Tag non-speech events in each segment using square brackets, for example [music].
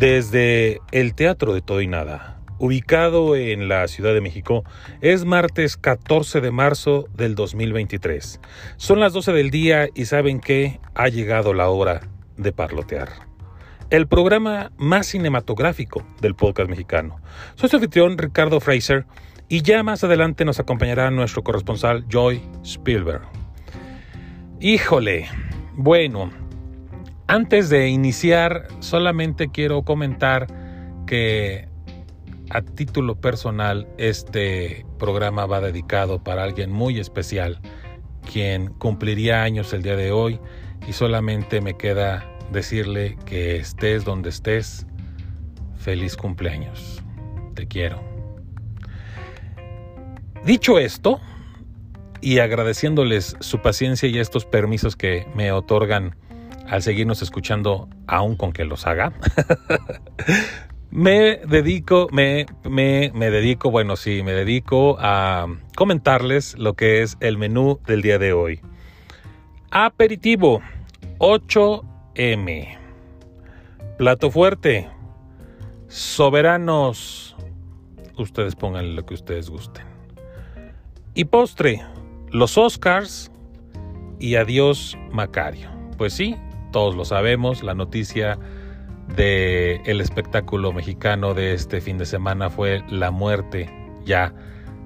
Desde el Teatro de Todo y Nada, ubicado en la Ciudad de México, es martes 14 de marzo del 2023. Son las 12 del día y saben que ha llegado la hora de parlotear. El programa más cinematográfico del podcast mexicano. Soy su anfitrión Ricardo Fraser y ya más adelante nos acompañará nuestro corresponsal Joy Spielberg. Híjole, bueno, antes de iniciar, solamente quiero comentar que a título personal este programa va dedicado para alguien muy especial, quien cumpliría años el día de hoy y solamente me queda decirle que estés donde estés, feliz cumpleaños, te quiero. Dicho esto, y agradeciéndoles su paciencia y estos permisos que me otorgan al seguirnos escuchando, aún con que los haga, [laughs] me dedico, me, me, me dedico, bueno, sí, me dedico a comentarles lo que es el menú del día de hoy. Aperitivo 8M. Plato fuerte. Soberanos. Ustedes pongan lo que ustedes gusten. Y postre, los Oscars y adiós Macario. Pues sí, todos lo sabemos, la noticia del el espectáculo mexicano de este fin de semana fue la muerte ya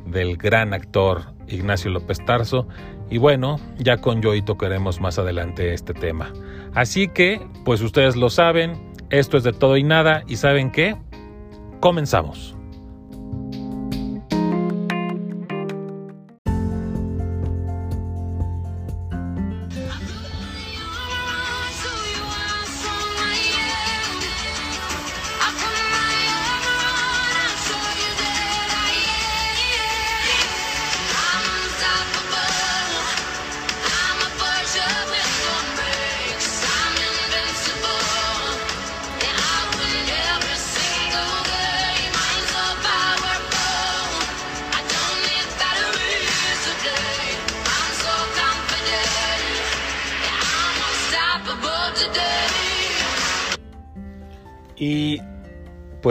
del gran actor Ignacio López Tarso y bueno, ya con Joy tocaremos más adelante este tema. Así que, pues ustedes lo saben, esto es de todo y nada y saben qué, comenzamos.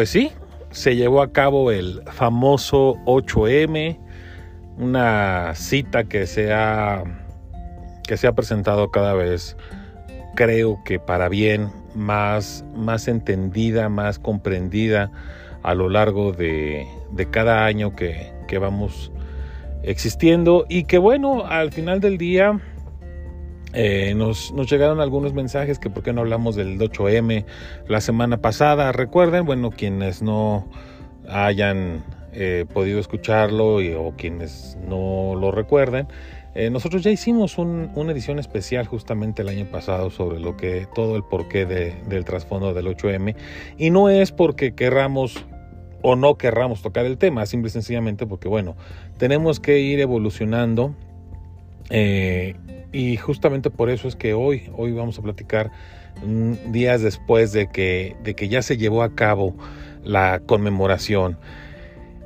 Pues sí, se llevó a cabo el famoso 8M, una cita que se ha, que se ha presentado cada vez, creo que para bien, más, más entendida, más comprendida a lo largo de, de cada año que, que vamos existiendo y que bueno, al final del día eh, nos, llegaron algunos mensajes que por qué no hablamos del 8M la semana pasada. Recuerden, bueno, quienes no hayan eh, podido escucharlo y, o quienes no lo recuerden, eh, nosotros ya hicimos un, una edición especial justamente el año pasado sobre lo que todo el porqué de, del trasfondo del 8M y no es porque querramos o no querramos tocar el tema, simple y sencillamente porque bueno, tenemos que ir evolucionando eh, y justamente por eso es que hoy, hoy vamos a platicar mm, días después de que, de que ya se llevó a cabo la conmemoración.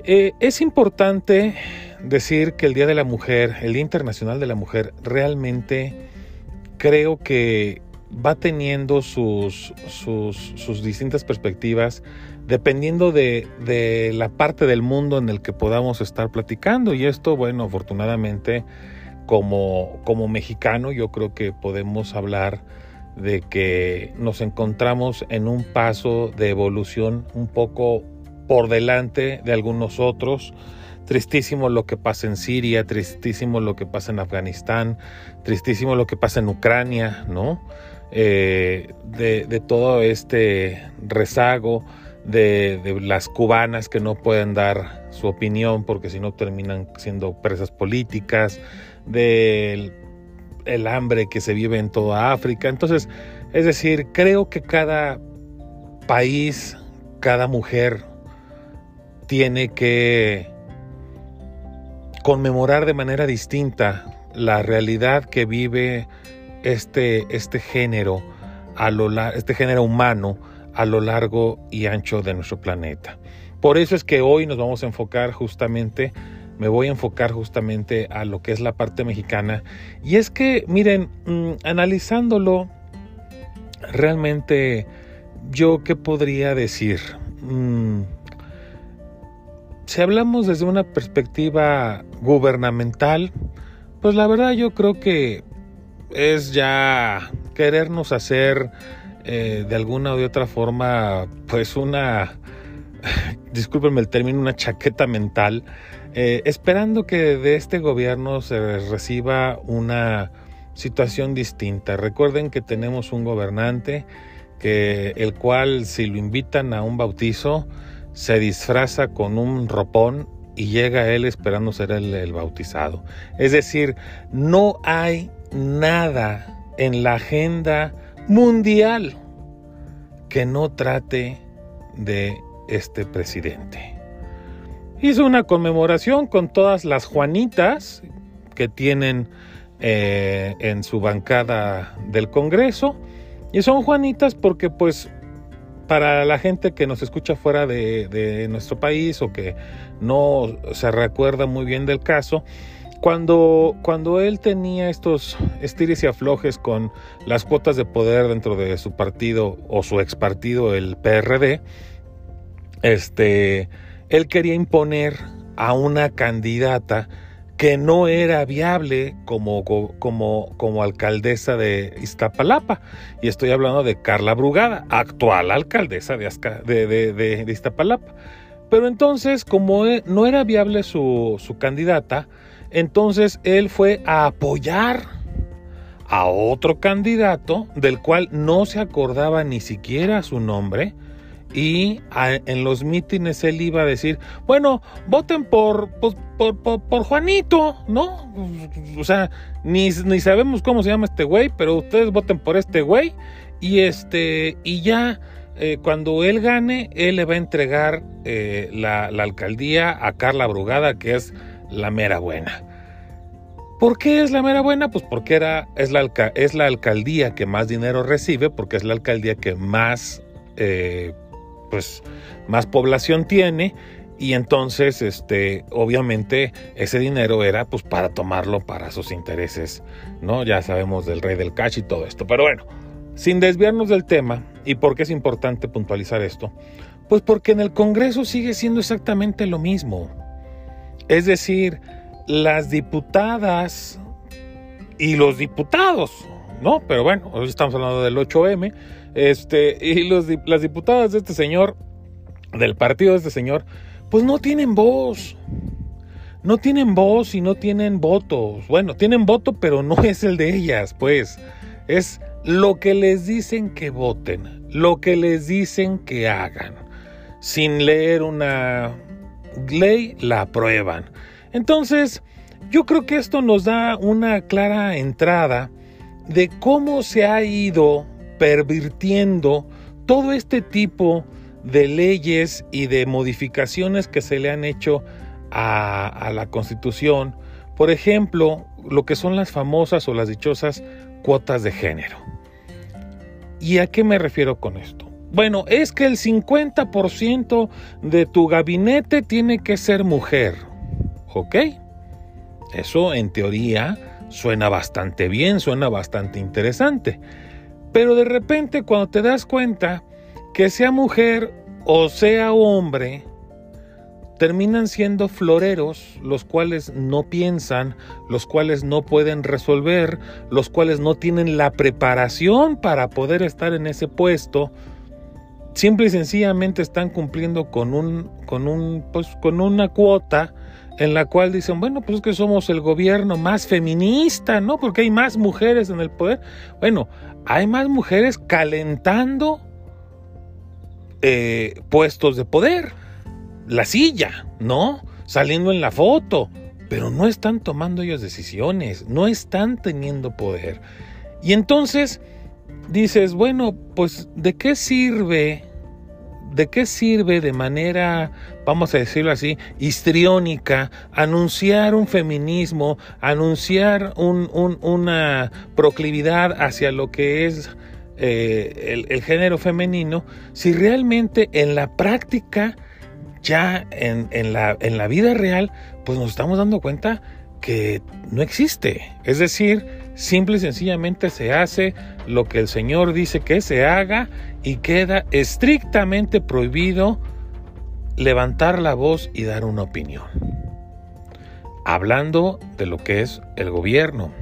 Eh, es importante decir que el Día de la Mujer, el Día Internacional de la Mujer, realmente creo que va teniendo sus, sus, sus distintas perspectivas dependiendo de, de, la parte del mundo en el que podamos estar platicando. Y esto, bueno, afortunadamente como, como mexicano yo creo que podemos hablar de que nos encontramos en un paso de evolución un poco por delante de algunos otros. Tristísimo lo que pasa en Siria, tristísimo lo que pasa en Afganistán, tristísimo lo que pasa en Ucrania, ¿no? Eh, de, todo este rezago de, de, las cubanas que no pueden dar su opinión porque si no terminan siendo presas políticas, del el hambre que se vive en toda África. Entonces, es decir, creo que cada país, cada mujer tiene que conmemorar de manera distinta la realidad que vive este, este género, a lo, este género humano a lo largo y ancho de nuestro planeta. Por eso es que hoy nos vamos a enfocar justamente me voy a enfocar justamente a lo que es la parte mexicana. Y es que, miren, mmm, analizándolo, realmente yo qué podría decir? Mm, si hablamos desde una perspectiva gubernamental, pues la verdad yo creo que es ya querernos hacer eh, de alguna o de otra forma, pues una, [laughs] discúlpenme el término, una chaqueta mental, eh, esperando que de este gobierno se reciba una situación distinta. Recuerden que tenemos un gobernante que el cual si lo invitan a un bautizo se disfraza con un ropón y llega él esperando ser el, bautizado. Es decir, no hay nada en la agenda mundial que no trate de este presidente. Hizo una conmemoración con todas las Juanitas que tienen eh, en su bancada del Congreso. Y son Juanitas porque pues para la gente que nos escucha fuera de, nuestro país o que no se recuerda muy bien del caso, cuando, cuando él tenía estos estires y aflojes con las cuotas de poder dentro de su partido o su ex partido, el PRD, este, él quería imponer a una candidata que no era viable como, como, como alcaldesa de Iztapalapa. Y estoy hablando de Carla Brugada, actual alcaldesa de, de, de, Iztapalapa. Pero entonces, como e, no era viable su, su candidata, entonces él fue a apoyar a otro candidato del cual no se acordaba ni siquiera su nombre, y en los mítines él iba a decir, bueno, voten por, pues, por, por, Juanito, ¿no? O sea, ni, ni, sabemos cómo se llama este güey, pero ustedes voten por este güey y este, y ya eh, cuando él gane, él le va a entregar eh, la, alcaldía a Carla Brugada, que es la mera buena. ¿Por qué es la mera buena? Pues porque era, es, la, es la alcaldía que más dinero recibe, porque es la alcaldía que más eh, pues más población tiene y entonces este obviamente ese dinero era pues para tomarlo para sus intereses, ¿no? Ya sabemos del rey del cash y todo esto, pero bueno, sin desviarnos del tema y por qué es importante puntualizar esto, pues porque en el Congreso sigue siendo exactamente lo mismo. Es decir, las diputadas y los diputados, ¿no? Pero bueno, hoy estamos hablando del 8M este, y los, las diputadas de este señor, del partido de este señor, pues no tienen voz. No tienen voz y no tienen votos. Bueno, tienen voto, pero no es el de ellas, pues. Es lo que les dicen que voten, lo que les dicen que hagan. Sin leer una ley, la aprueban. Entonces, yo creo que esto nos da una clara entrada de cómo se ha ido pervirtiendo todo este tipo de leyes y de modificaciones que se le han hecho a, la Constitución. Por ejemplo, lo que son las famosas o las dichosas cuotas de género. ¿Y a qué me refiero con esto? Bueno, es que el 50% de tu gabinete tiene que ser mujer. ¿Ok? Eso en teoría suena bastante bien, suena bastante interesante. Pero de repente cuando te das cuenta que sea mujer o sea hombre, terminan siendo floreros, los cuales no piensan, los cuales no pueden resolver, los cuales no tienen la preparación para poder estar en ese puesto, simple y sencillamente están cumpliendo con un con un pues con una cuota en la cual dicen, bueno, pues es que somos el gobierno más feminista, ¿no? Porque hay más mujeres en el poder. Bueno, hay más mujeres calentando eh, puestos de poder. La silla, ¿no? Saliendo en la foto. Pero no están tomando ellos decisiones, no están teniendo poder. Y entonces dices, bueno, pues ¿de qué sirve ¿de qué sirve de manera, vamos a decirlo así, histriónica, anunciar un feminismo, anunciar una proclividad hacia lo que es eh, el, género femenino, si realmente en la práctica, ya en, la, en la vida real, pues nos estamos dando cuenta que no existe. Es decir, Simple y sencillamente se hace lo que el Señor dice que se haga y queda estrictamente prohibido levantar la voz y dar una opinión. Hablando de lo que es el gobierno.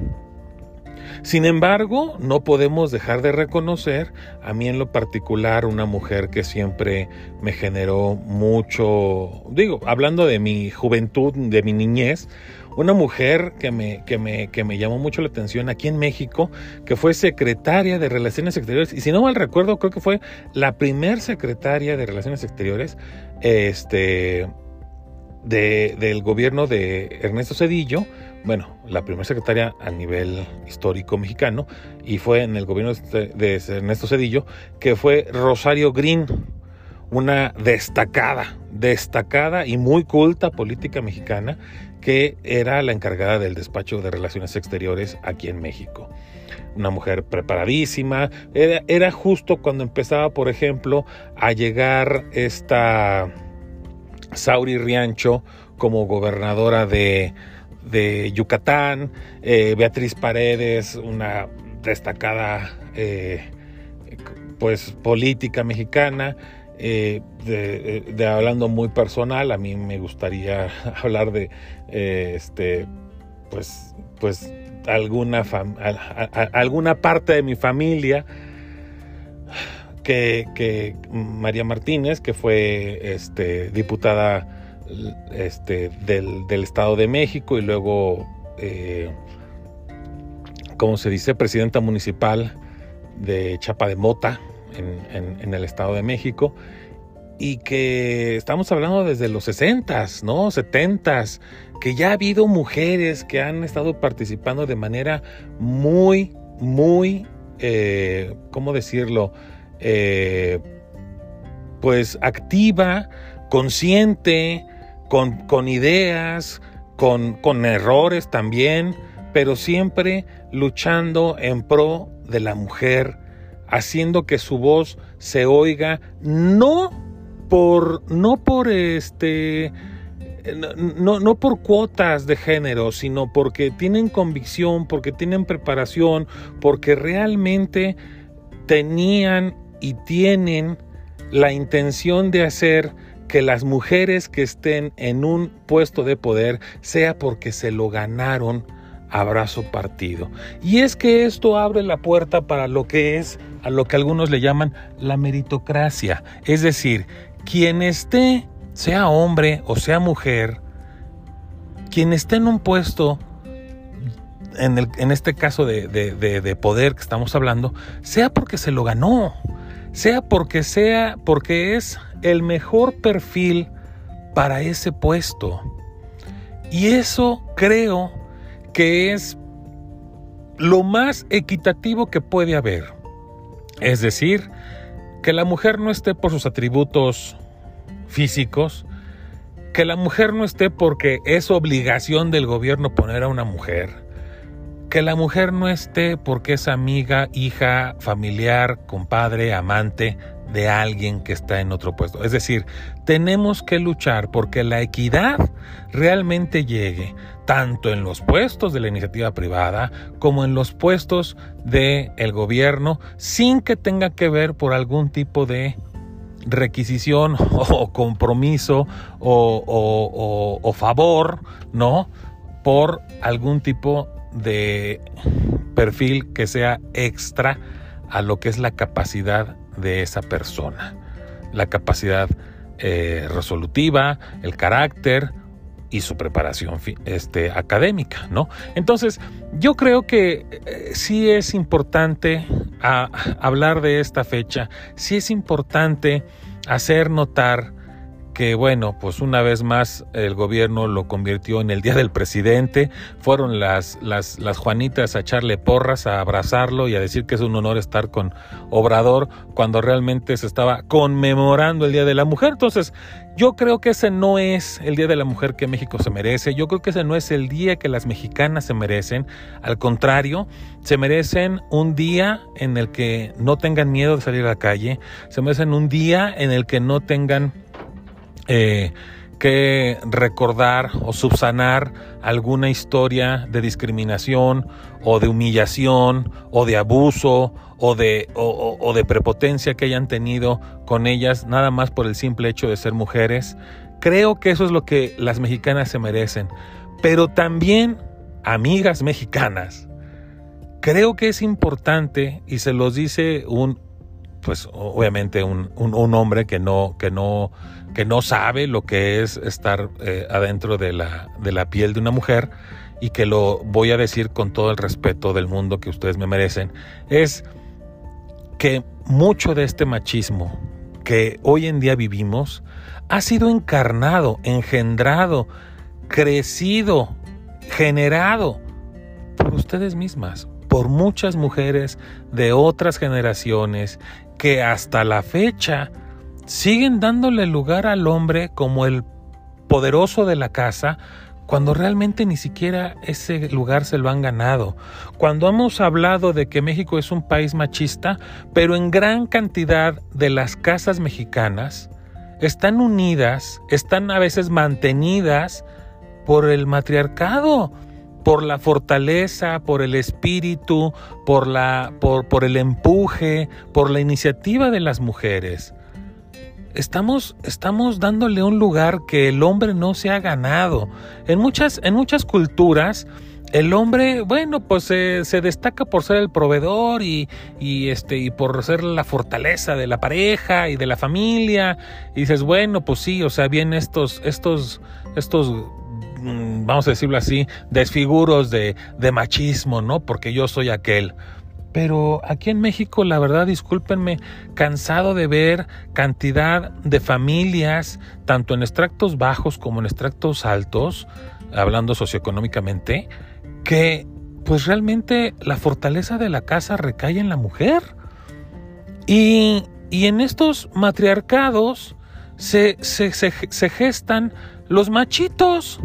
Sin embargo, no podemos dejar de reconocer, a mí en lo particular, una mujer que siempre me generó mucho, digo, hablando de mi juventud, de mi niñez, una mujer que me, que, me, que me llamó mucho la atención aquí en México, que fue secretaria de Relaciones Exteriores, y si no mal recuerdo, creo que fue la primer secretaria de Relaciones Exteriores este, de, del gobierno de Ernesto Cedillo, bueno, la primera secretaria a nivel histórico mexicano, y fue en el gobierno de Ernesto Cedillo, que fue Rosario Green, una destacada, destacada y muy culta política mexicana que era la encargada del despacho de relaciones exteriores aquí en México. Una mujer preparadísima, era, justo cuando empezaba, por ejemplo, a llegar esta Sauri Riancho como gobernadora de, Yucatán, eh, Beatriz Paredes, una destacada eh, pues política mexicana, eh, de, hablando muy personal, a mí me gustaría [laughs] hablar de eh, este, pues, pues alguna, alguna parte de mi familia que, María Martínez, que fue este, diputada este, del, Estado de México y luego, eh, ¿cómo se dice?, presidenta municipal de Chapa de Mota, en, el Estado de México y que estamos hablando desde los 60s, ¿no? 70s, que ya ha habido mujeres que han estado participando de manera muy, muy, eh, ¿cómo decirlo? Eh, pues activa, consciente, con, con ideas, con, con errores también, pero siempre luchando en pro de la mujer haciendo que su voz se oiga no por no por este no, no, por cuotas de género, sino porque tienen convicción, porque tienen preparación, porque realmente tenían y tienen la intención de hacer que las mujeres que estén en un puesto de poder sea porque se lo ganaron abrazo partido. Y es que esto abre la puerta para lo que es a lo que algunos le llaman la meritocracia. Es decir, quien esté, sea hombre o sea mujer, quien esté en un puesto, en, el, en este caso de, de poder que estamos hablando, sea porque se lo ganó, sea porque sea, porque es el mejor perfil para ese puesto. Y eso creo que es lo más equitativo que puede haber. Es decir, que la mujer no esté por sus atributos físicos, que la mujer no esté porque es obligación del gobierno poner a una mujer, que la mujer no esté porque es amiga, hija, familiar, compadre, amante de alguien que está en otro puesto. Es decir, tenemos que luchar porque la equidad realmente llegue tanto en los puestos de la iniciativa privada como en los puestos del el gobierno sin que tenga que ver por algún tipo de requisición [laughs] o compromiso o, favor, ¿no? Por algún tipo de perfil que sea extra a lo que es la capacidad de esa persona. La capacidad eh, resolutiva, el carácter y su preparación este, académica, ¿no? Entonces, yo creo que eh, sí es importante hablar de esta fecha, sí es importante hacer notar que bueno, pues una vez más el gobierno lo convirtió en el Día del Presidente, fueron las, las, las Juanitas a echarle porras, a abrazarlo y a decir que es un honor estar con Obrador cuando realmente se estaba conmemorando el Día de la Mujer. Entonces, yo creo que ese no es el Día de la Mujer que México se merece, yo creo que ese no es el día que las mexicanas se merecen, al contrario, se merecen un día en el que no tengan miedo de salir a la calle, se merecen un día en el que no tengan eh, que recordar o subsanar alguna historia de discriminación o de humillación o de abuso o de, o, de prepotencia que hayan tenido con ellas nada más por el simple hecho de ser mujeres. Creo que eso es lo que las mexicanas se merecen. Pero también, amigas mexicanas, creo que es importante, y se los dice un, pues obviamente un, un, hombre que no, que no que no sabe lo que es estar eh, adentro de la, de la piel de una mujer y que lo voy a decir con todo el respeto del mundo que ustedes me merecen, es que mucho de este machismo que hoy en día vivimos ha sido encarnado, engendrado, crecido, generado por ustedes mismas, por muchas mujeres de otras generaciones que hasta la fecha siguen dándole lugar al hombre como el poderoso de la casa cuando realmente ni siquiera ese lugar se lo han ganado. Cuando hemos hablado de que México es un país machista, pero en gran cantidad de las casas mexicanas están unidas, están a veces mantenidas por el matriarcado, por la fortaleza, por el espíritu, por, la, por, por el empuje, por la iniciativa de las mujeres estamos, estamos dándole un lugar que el hombre no se ha ganado. En muchas, en muchas culturas, el hombre, bueno, pues se destaca por ser el proveedor y, y, este, y por ser la fortaleza de la pareja y de la familia. Y dices, bueno, pues sí, o sea, bien estos, estos, estos vamos a decirlo así, desfiguros de, machismo, ¿no? Porque yo soy aquel. Pero aquí en México, la verdad, discúlpenme, cansado de ver cantidad de familias, tanto en extractos bajos como en extractos altos, hablando socioeconómicamente, que pues realmente la fortaleza de la casa recae en la mujer. Y, en estos matriarcados se, se, se gestan los machitos.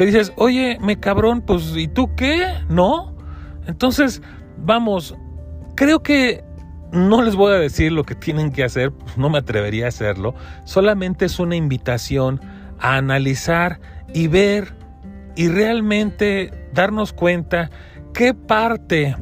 Que dices, oye, me cabrón, pues ¿y tú qué? ¿No? Entonces, vamos, creo que no les voy a decir lo que tienen que hacer, no me atrevería a hacerlo, solamente es una invitación a analizar y ver y realmente darnos cuenta qué parte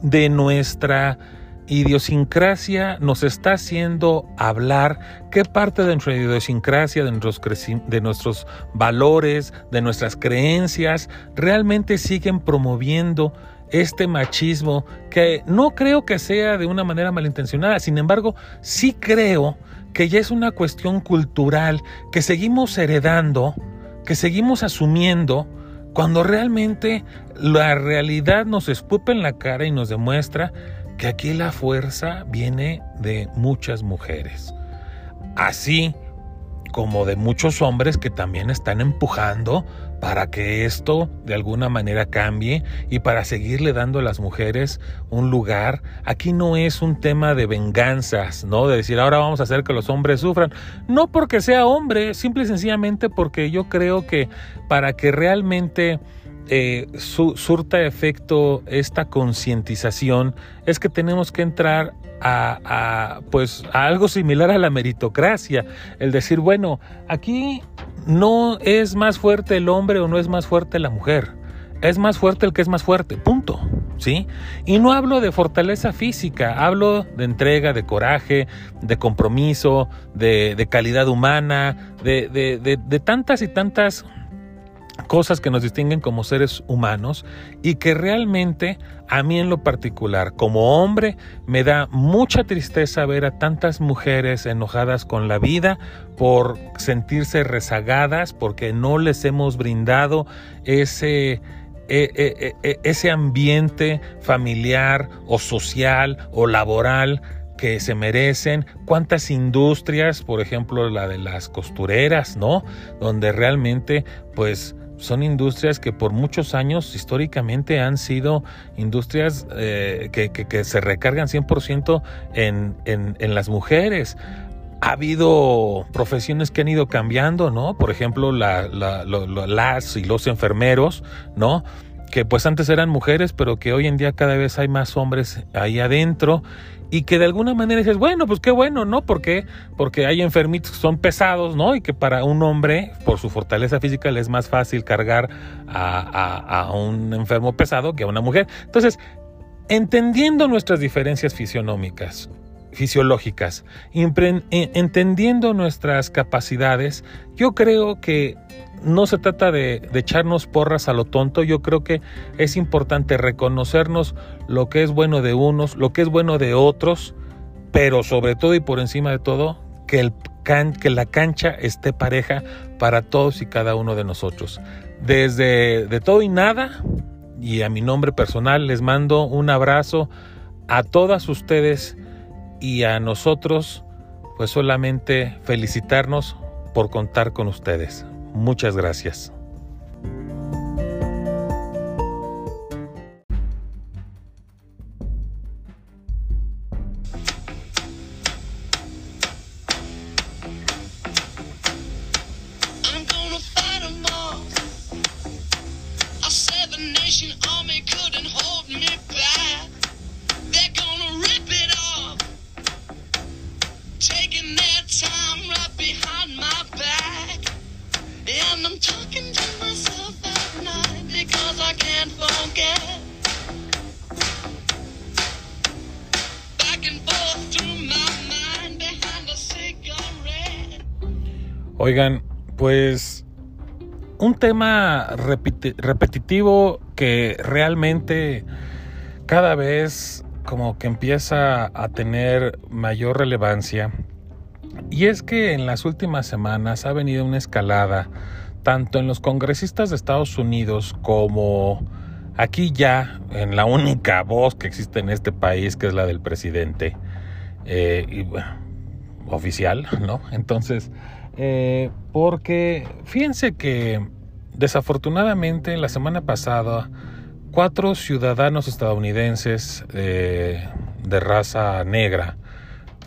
de nuestra idiosincrasia nos está haciendo hablar, qué parte de nuestra idiosincrasia, de nuestros, de nuestros valores, de nuestras creencias, realmente siguen promoviendo este machismo que no creo que sea de una manera malintencionada, sin embargo, sí creo que ya es una cuestión cultural que seguimos heredando, que seguimos asumiendo, cuando realmente la realidad nos escupe en la cara y nos demuestra que aquí la fuerza viene de muchas mujeres. Así como de muchos hombres que también están empujando para que esto de alguna manera cambie y para seguirle dando a las mujeres un lugar. Aquí no es un tema de venganzas, ¿no? De decir, ahora vamos a hacer que los hombres sufran. No porque sea hombre, simple y sencillamente porque yo creo que para que realmente eh, surta efecto esta concientización es que tenemos que entrar a, pues a algo similar a la meritocracia el decir bueno aquí no es más fuerte el hombre o no es más fuerte la mujer es más fuerte el que es más fuerte punto ¿sí? Y no hablo de fortaleza física, hablo de entrega, de coraje, de compromiso, de, calidad humana, de, de, tantas y tantas cosas que nos distinguen como seres humanos y que realmente a mí en lo particular como hombre me da mucha tristeza ver a tantas mujeres enojadas con la vida por sentirse rezagadas porque no les hemos brindado ese e, e, e, ese ambiente familiar o social o laboral que se merecen, cuántas industrias, por ejemplo la de las costureras, ¿no? Donde realmente pues son industrias que por muchos años históricamente han sido industrias eh, que, se recargan 100% en, en, en las mujeres ha habido profesiones que han ido cambiando, ¿no? Por ejemplo, las y los enfermeros, ¿no? Que pues antes eran mujeres, pero que hoy en día cada vez hay más hombres ahí adentro y que de alguna manera dices, bueno, pues qué bueno, ¿no? ¿Por qué? Porque hay enfermitos que son pesados, ¿no? Y que para un hombre, por su fortaleza física, le es más fácil cargar a, a un enfermo pesado que a una mujer. Entonces, entendiendo nuestras diferencias fisionómicas, fisiológicas, entendiendo nuestras capacidades, yo creo que no se trata de, echarnos porras a lo tonto, yo creo que es importante reconocernos lo que es bueno de unos, lo que es bueno de otros, pero sobre todo y por encima de todo, que, el que la cancha esté pareja para todos y cada uno de nosotros. Desde de todo y nada, y a mi nombre personal les mando un abrazo a todas ustedes y a nosotros, pues solamente felicitarnos por contar con ustedes. Muchas gracias. Tema repetitivo que realmente cada vez como que empieza a tener mayor relevancia. Y es que en las últimas semanas ha venido una escalada tanto en los congresistas de Estados Unidos como aquí ya en la única voz que existe en este país, que es la del presidente eh, y, oficial, ¿no? Entonces, eh, porque fíjense que desafortunadamente la semana pasada cuatro ciudadanos estadounidenses eh, de raza negra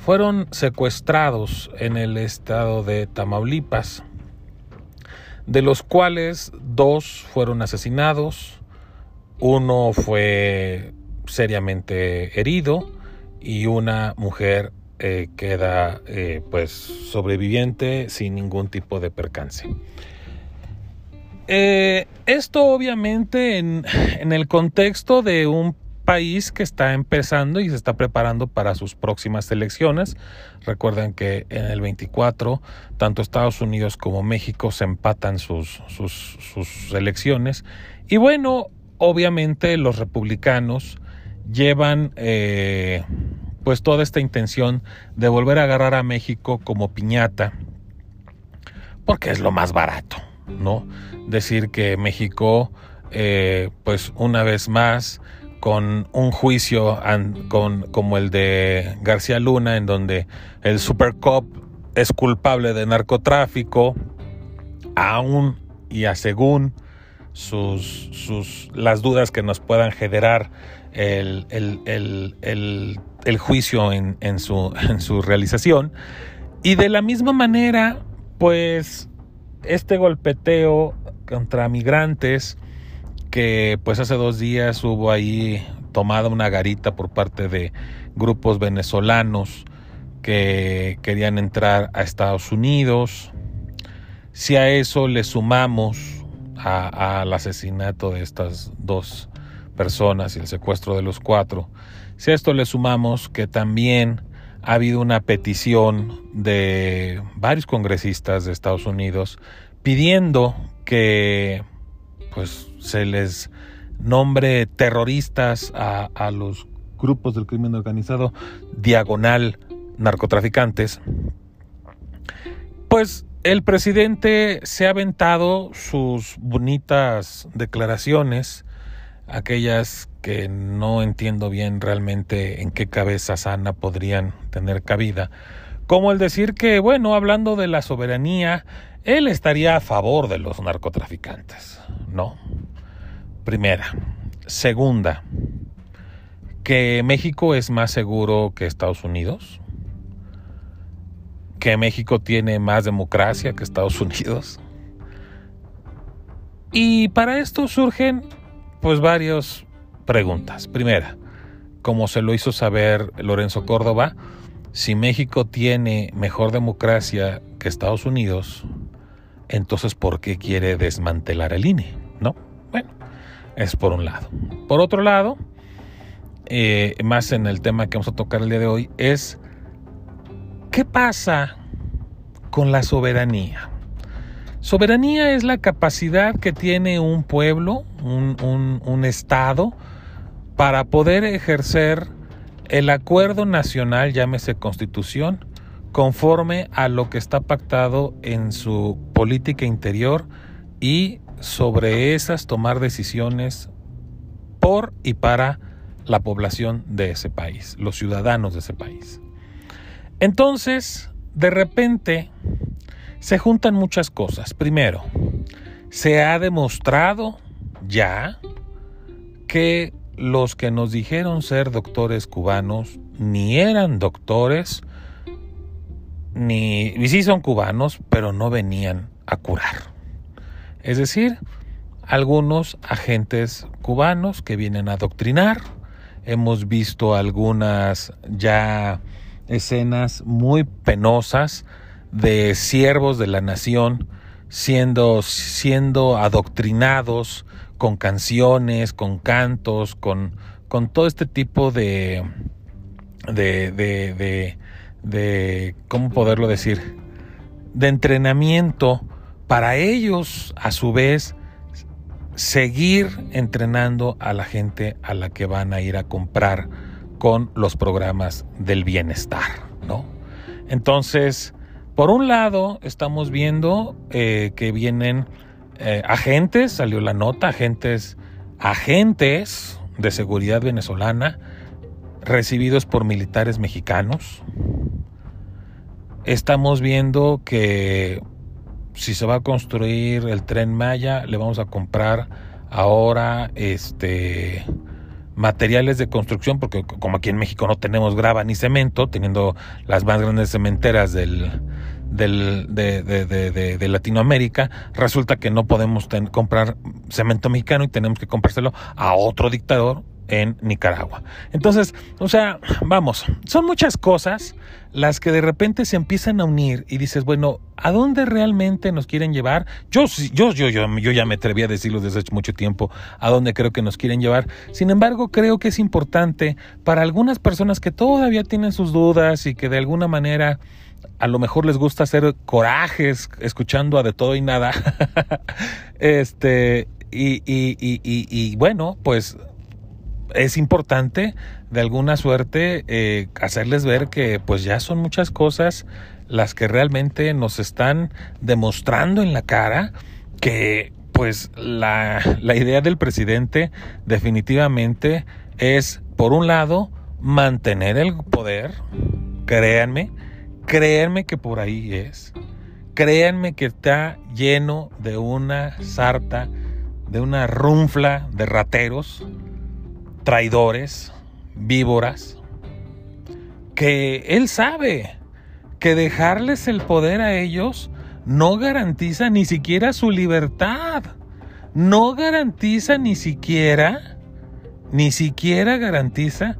fueron secuestrados en el estado de Tamaulipas, de los cuales dos fueron asesinados, uno fue seriamente herido y una mujer eh, queda eh, pues sobreviviente sin ningún tipo de percance. Eh, esto obviamente en, el contexto de un país que está empezando y se está preparando para sus próximas elecciones. Recuerden que en el 24 tanto Estados Unidos como México se empatan sus, sus, elecciones. Y bueno, obviamente los republicanos llevan pues toda esta intención de volver a agarrar a México como piñata, porque es lo más barato, ¿no? Decir que México, eh, pues una vez más, con un juicio con, como el de García Luna, en donde el Supercop es culpable de narcotráfico, aún y a según sus, sus, las dudas que nos puedan generar el, el, juicio en, en, su, [laughs] en su realización. Y de la misma manera, pues este golpeteo contra migrantes, que pues hace dos días hubo ahí tomada una garita por parte de grupos venezolanos que querían entrar a Estados Unidos. Si a eso le sumamos al asesinato de estas dos personas y el secuestro de los cuatro. Si a esto le sumamos que también ha habido una petición de varios congresistas de Estados Unidos pidiendo que pues se les nombre terroristas a, a los grupos del crimen organizado diagonal narcotraficantes, pues el presidente se ha aventado sus bonitas declaraciones aquellas que no entiendo bien realmente en qué cabeza sana podrían tener cabida, como el decir que, bueno, hablando de la soberanía, él estaría a favor de los narcotraficantes, ¿no? Primera. Segunda, que México es más seguro que Estados Unidos, que México tiene más democracia que Estados Unidos. Y para esto surgen pues varias preguntas. Primera, como se lo hizo saber Lorenzo Córdoba, si México tiene mejor democracia que Estados Unidos, entonces ¿por qué quiere desmantelar el INE? ¿No? Bueno, es por un lado. Por otro lado, eh, más en el tema que vamos a tocar el día de hoy, es ¿qué pasa con la soberanía? Soberanía es la capacidad que tiene un pueblo, un, un Estado, para poder ejercer el acuerdo nacional, llámese constitución, conforme a lo que está pactado en su política interior y sobre esas tomar decisiones por y para la población de ese país, los ciudadanos de ese país. Entonces, de repente, se juntan muchas cosas. Primero, se ha demostrado ya que los que nos dijeron ser doctores cubanos ni eran doctores, ni, y sí son cubanos, pero no venían a curar. Es decir, algunos agentes cubanos que vienen a adoctrinar. Hemos visto algunas ya escenas muy penosas de siervos de la nación siendo, siendo adoctrinados con canciones, con cantos, con, con todo este tipo de, de, de, de, de, ¿cómo poderlo decir? De entrenamiento para ellos, a su vez, seguir entrenando a la gente a la que van a ir a comprar con los programas del bienestar, ¿no? Entonces, por un lado, estamos viendo eh, que vienen eh, agentes, salió la nota, agentes, agentes de seguridad venezolana recibidos por militares mexicanos. Estamos viendo que si se va a construir el tren Maya, le vamos a comprar ahora este materiales de construcción, porque como aquí en México no tenemos grava ni cemento, teniendo las más grandes cementeras del, del, de, de, de, Latinoamérica, resulta que no podemos comprar cemento mexicano y tenemos que comprárselo a otro dictador en Nicaragua. Entonces, o sea, vamos, son muchas cosas las que de repente se empiezan a unir y dices, bueno, ¿a dónde realmente nos quieren llevar? Yo, yo, yo, yo, yo ya me atreví a decirlo desde hace mucho tiempo, a dónde creo que nos quieren llevar. Sin embargo, creo que es importante para algunas personas que todavía tienen sus dudas y que de alguna manera a lo mejor les gusta hacer corajes escuchando a de todo y nada. [laughs] este, y, y, y, y, bueno, pues es importante de alguna suerte eh, hacerles ver que pues ya son muchas cosas las que realmente nos están demostrando en la cara que pues la, idea del presidente definitivamente es por un lado mantener el poder, créanme, créanme que por ahí es, créanme que está lleno de una sarta, de una runfla de rateros, traidores, víboras, que él sabe que dejarles el poder a ellos no garantiza ni siquiera su libertad, no garantiza ni siquiera, ni siquiera garantiza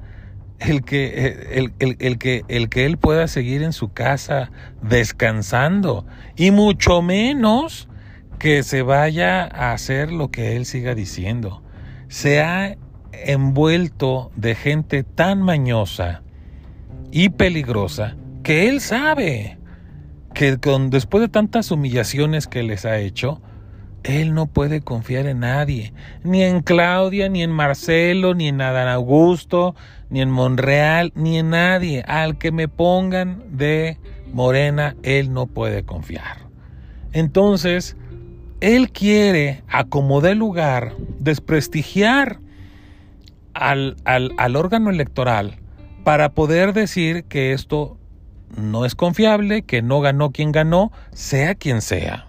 el que, el, que, el que él pueda seguir en su casa descansando y mucho menos que se vaya a hacer lo que él siga diciendo. Se envuelto de gente tan mañosa y peligrosa que él sabe que con, después de tantas humillaciones que les ha hecho, él no puede confiar en nadie, ni en Claudia, ni en Marcelo, ni en Adán Augusto, ni en Monreal, ni en nadie. Al que me pongan de Morena, él no puede confiar. Entonces, él quiere, a como dé lugar, desprestigiar al, al órgano electoral para poder decir que esto no es confiable, que no ganó quien ganó, sea quien sea.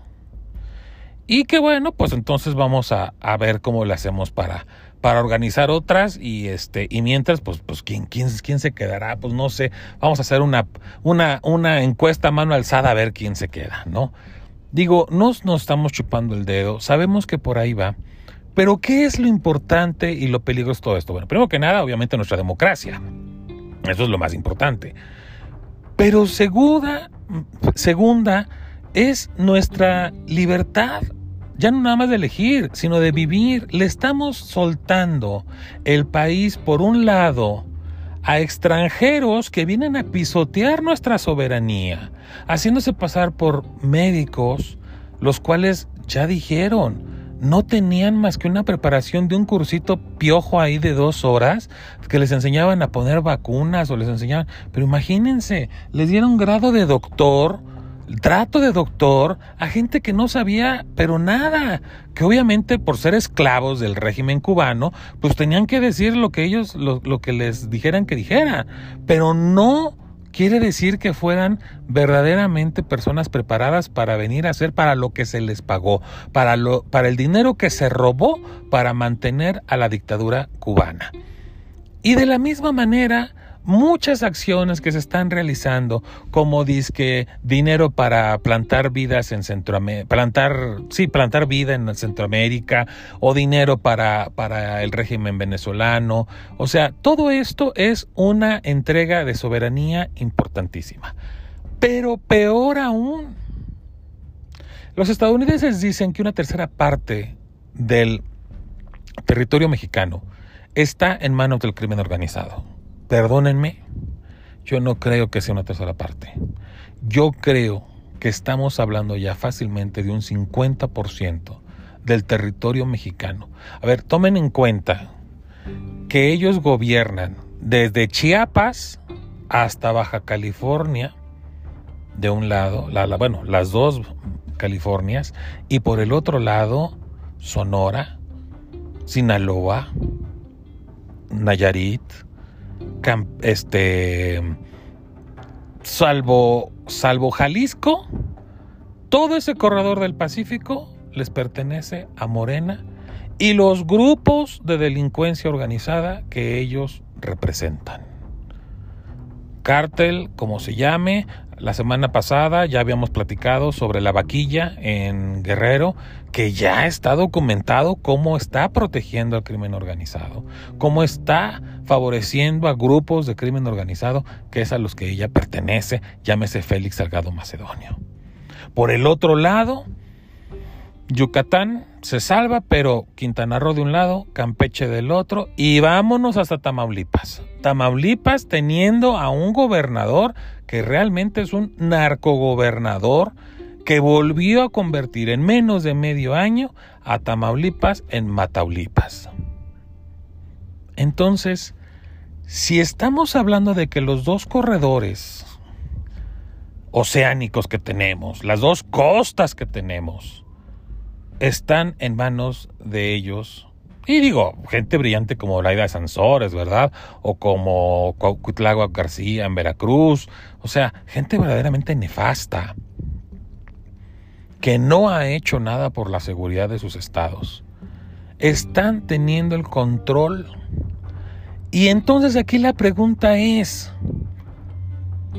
Y que bueno, pues entonces vamos a, a ver cómo le hacemos para, para organizar otras y este y mientras pues pues quién quién quién se quedará pues no sé vamos a hacer una una una encuesta mano alzada a ver quién se queda no digo no nos estamos chupando el dedo sabemos que por ahí va Pero ¿qué es lo importante y lo peligroso de todo esto? Bueno, primero que nada, obviamente nuestra democracia. Eso es lo más importante. Pero segunda, segunda es nuestra libertad ya no nada más de elegir, sino de vivir. Le estamos soltando el país por un lado a extranjeros que vienen a pisotear nuestra soberanía, haciéndose pasar por médicos, los cuales ya dijeron, no tenían más que una preparación de un cursito piojo ahí de dos horas que les enseñaban a poner vacunas o les enseñaban, pero imagínense, les dieron grado de doctor, trato de doctor a gente que no sabía, pero nada, que obviamente por ser esclavos del régimen cubano, pues tenían que decir lo que ellos, lo, lo que les dijeran que dijera, pero no quiere decir que fueran verdaderamente personas preparadas para venir a hacer para lo que se les pagó, para, lo, para el dinero que se robó para mantener a la dictadura cubana. Y de la misma manera, muchas acciones que se están realizando, como disque dinero para plantar vidas en Centroamérica, plantar, sí, plantar vida en Centroamérica, o dinero para, para el régimen venezolano. O sea, todo esto es una entrega de soberanía importantísima. Pero peor aún, los estadounidenses dicen que una tercera parte del territorio mexicano está en manos del crimen organizado. Perdónenme, yo no creo que sea una tercera parte. Yo creo que estamos hablando ya fácilmente de un 50% del territorio mexicano. A ver, tomen en cuenta que ellos gobiernan desde Chiapas hasta Baja California, de un lado, la, bueno, las dos Californias, y por el otro lado, Sonora, Sinaloa, Nayarit, este, salvo, salvo Jalisco, todo ese corredor del Pacífico les pertenece a Morena y los grupos de delincuencia organizada que ellos representan. Cártel, como se llame, la semana pasada ya habíamos platicado sobre la vaquilla en Guerrero, que ya está documentado cómo está protegiendo al crimen organizado, cómo está favoreciendo a grupos de crimen organizado, que es a los que ella pertenece, llámese Félix Salgado Macedonio. Por el otro lado, Yucatán se salva, pero Quintana Roo de un lado, Campeche del otro, y vámonos hasta Tamaulipas. Tamaulipas teniendo a un gobernador que realmente es un narcogobernador que volvió a convertir en menos de medio año a Tamaulipas en Mataulipas. Entonces, si estamos hablando de que los dos corredores oceánicos que tenemos, las dos costas que tenemos, están en manos de ellos. Y digo, gente brillante como Laida Sansores, ¿verdad? O como Cuitlagua García en Veracruz. O sea, gente verdaderamente nefasta. Que no ha hecho nada por la seguridad de sus estados. Están teniendo el control. Y entonces aquí la pregunta es,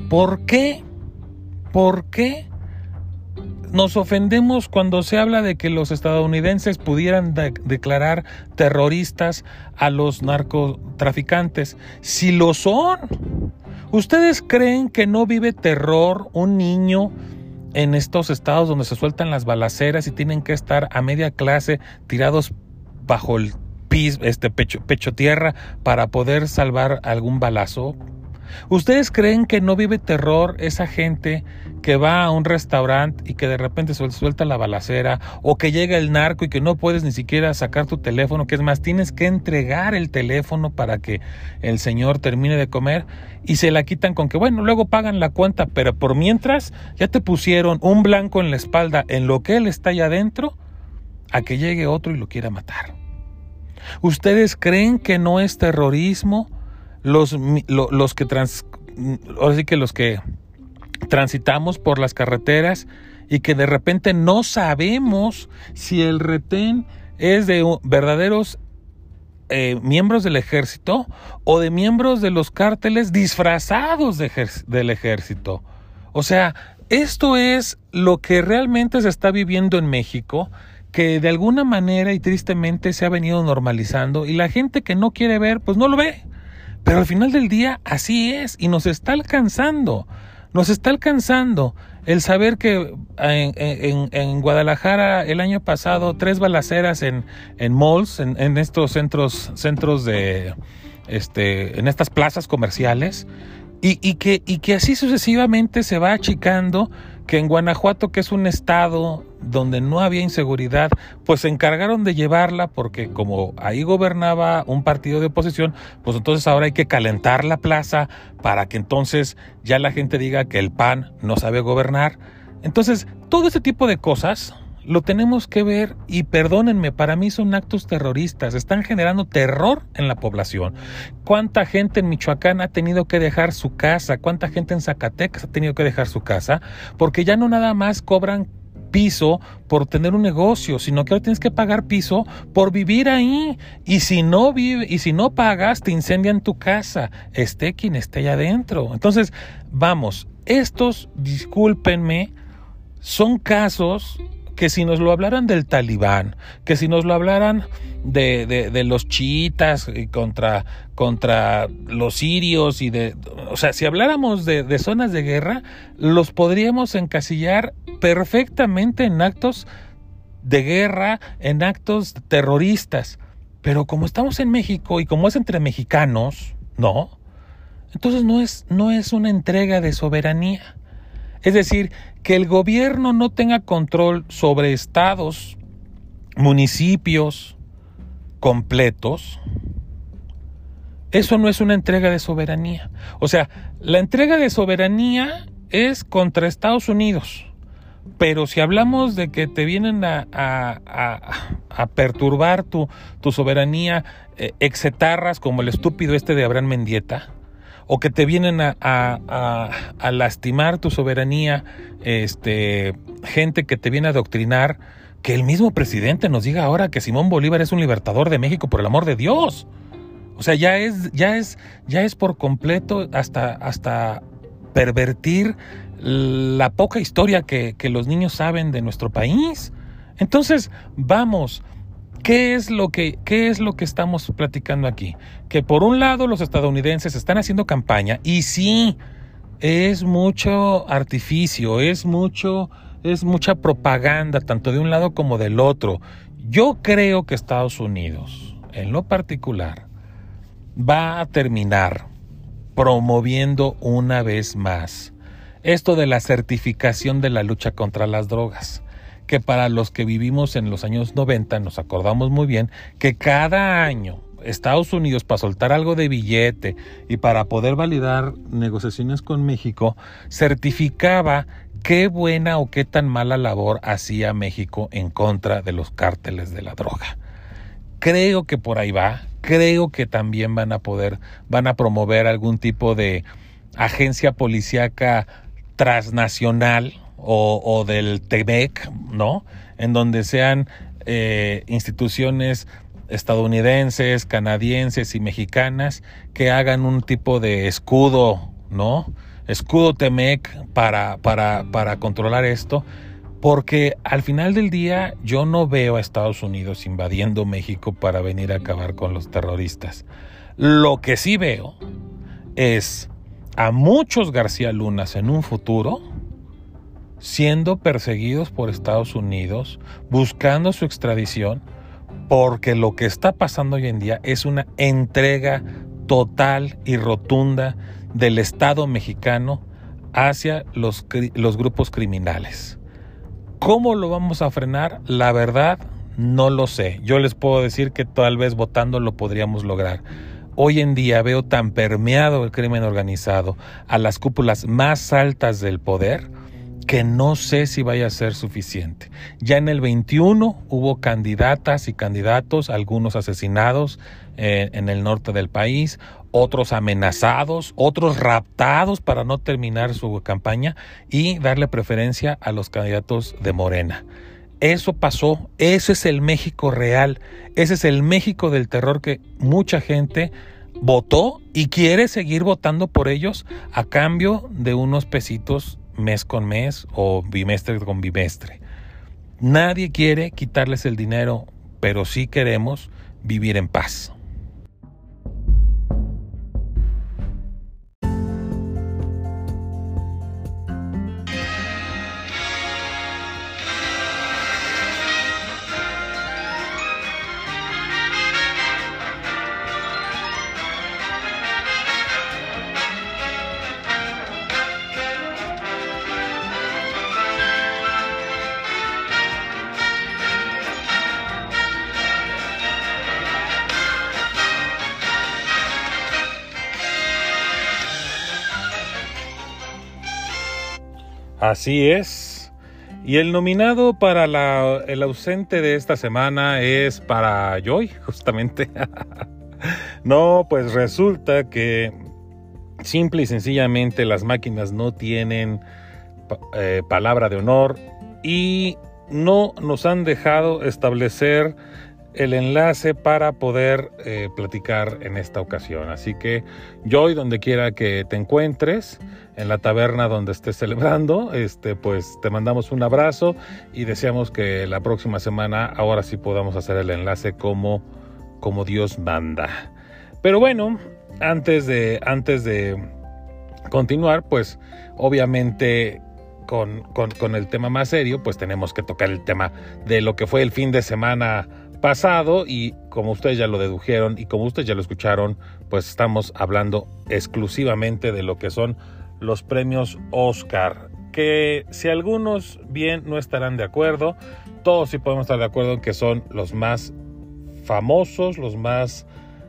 ¿por qué? ¿Por qué nos ofendemos cuando se habla de que los estadounidenses pudieran declarar terroristas a los narcotraficantes. Si lo son, ¿ustedes creen que no vive terror un niño en estos estados donde se sueltan las balaceras y tienen que estar a media clase tirados bajo el piso, este pecho, pecho tierra para poder salvar algún balazo? ¿Ustedes creen que no vive terror esa gente que va a un restaurante y que de repente suelta la balacera o que llega el narco y que no puedes ni siquiera sacar tu teléfono, que es más, tienes que entregar el teléfono para que el señor termine de comer y se la quitan con que, bueno, luego pagan la cuenta, pero por mientras ya te pusieron un blanco en la espalda en lo que él está allá adentro a que llegue otro y lo quiera matar. ¿Ustedes creen que no es terrorismo? Los, los que trans, que los que transitamos por las carreteras y que de repente no sabemos si el retén es de verdaderos eh, miembros del ejército o de miembros de los cárteles disfrazados del ejército. O sea, esto es lo que realmente se está viviendo en México que de alguna manera y tristemente se ha venido normalizando y la gente que no quiere ver, pues no lo ve. Pero al final del día así es y nos está alcanzando. Nos está alcanzando el saber que en, Guadalajara el año pasado tres balaceras en, en malls, en, estos centros, centros de, este, en estas plazas comerciales, y, y, que, y que así sucesivamente se va achicando que en Guanajuato, que es un estado donde no había inseguridad, pues se encargaron de llevarla porque como ahí gobernaba un partido de oposición, pues entonces ahora hay que calentar la plaza para que entonces ya la gente diga que el PAN no sabe gobernar. Entonces, todo ese tipo de cosas lo tenemos que ver y perdónenme, para mí son actos terroristas, están generando terror en la población. ¿Cuánta gente en Michoacán ha tenido que dejar su casa? ¿Cuánta gente en Zacatecas ha tenido que dejar su casa? Porque ya no nada más cobran piso por tener un negocio, sino que ahora tienes que pagar piso por vivir ahí. Y si no vive, y si no pagas, te incendian tu casa, esté quien esté allá adentro. Entonces, vamos, estos, discúlpenme, son casos que si nos lo hablaran del talibán, que si nos lo hablaran de, de, los chiitas contra, contra los sirios y de... O sea, si habláramos de, de zonas de guerra, los podríamos encasillar perfectamente en actos de guerra, en actos terroristas. Pero como estamos en México y como es entre mexicanos, no. Entonces no es, no es una entrega de soberanía. Es decir, que el gobierno no tenga control sobre estados, municipios completos, eso no es una entrega de soberanía. O sea, la entrega de soberanía es contra Estados Unidos. Pero si hablamos de que te vienen a, a, perturbar tu, tu soberanía eh, exetarras como el estúpido este de Abraham Mendieta, o que te vienen a, a, lastimar tu soberanía, este, gente que te viene a adoctrinar, que el mismo presidente nos diga ahora que Simón Bolívar es un libertador de México, por el amor de Dios. O sea, ya es, ya es, ya es por completo hasta, hasta pervertir la poca historia que, que los niños saben de nuestro país. Entonces, vamos, ¿Qué es, lo que, ¿Qué es lo que estamos platicando aquí? Que por un lado los estadounidenses están haciendo campaña y sí, es mucho artificio, es mucho, es mucha propaganda, tanto de un lado como del otro. Yo creo que Estados Unidos, en lo particular, va a terminar promoviendo una vez más esto de la certificación de la lucha contra las drogas que para los que vivimos en los años 90 nos acordamos muy bien que cada año Estados Unidos para soltar algo de billete y para poder validar negociaciones con México certificaba qué buena o qué tan mala labor hacía México en contra de los cárteles de la droga. Creo que por ahí va, creo que también van a poder, van a promover algún tipo de agencia policíaca transnacional o, del TEMEC, ¿no? En donde sean eh, instituciones estadounidenses, canadienses y mexicanas que hagan un tipo de escudo, ¿no? Escudo TEMEC para, para, para controlar esto, porque al final del día yo no veo a Estados Unidos invadiendo México para venir a acabar con los terroristas. Lo que sí veo es a muchos García Lunas en un futuro siendo perseguidos por Estados Unidos, buscando su extradición, porque lo que está pasando hoy en día es una entrega total y rotunda del Estado mexicano hacia los, grupos criminales. ¿Cómo lo vamos a frenar? La verdad, no lo sé. Yo les puedo decir que tal vez votando lo podríamos lograr. Hoy en día veo tan permeado el crimen organizado a las cúpulas más altas del poder que no sé si vaya a ser suficiente. Ya en el 21 hubo candidatas y candidatos, algunos asesinados eh, en el norte del país, otros amenazados, otros raptados para no terminar su campaña y darle preferencia a los candidatos de Morena. Eso pasó, ese es el México real, ese es el México del terror que mucha gente votó y quiere seguir votando por ellos a cambio de unos pesitos mes con mes o bimestre con bimestre. Nadie quiere quitarles el dinero, pero sí queremos vivir en paz. Así es. Y el nominado para el ausente de esta semana es para Joy, [laughs] justamente. no, pues resulta que simple y sencillamente las máquinas no tienen eh, palabra de honor y no nos han dejado establecer el enlace para poder eh, platicar en esta ocasión. Así que Joy, donde quiera que te encuentres, en la taberna donde estés celebrando, este, pues te mandamos un abrazo y deseamos que la próxima semana ahora sí podamos hacer el enlace como, como Dios manda. Pero bueno, antes de, antes de continuar, pues obviamente con, con, con, el tema más serio, pues tenemos que tocar el tema de lo que fue el fin de semana pasado y como ustedes ya lo dedujeron y como ustedes ya lo escucharon, pues estamos hablando exclusivamente de lo que son los premios Oscar, que si algunos bien no estarán de acuerdo, todos sí podemos estar de acuerdo en que son los más famosos, los más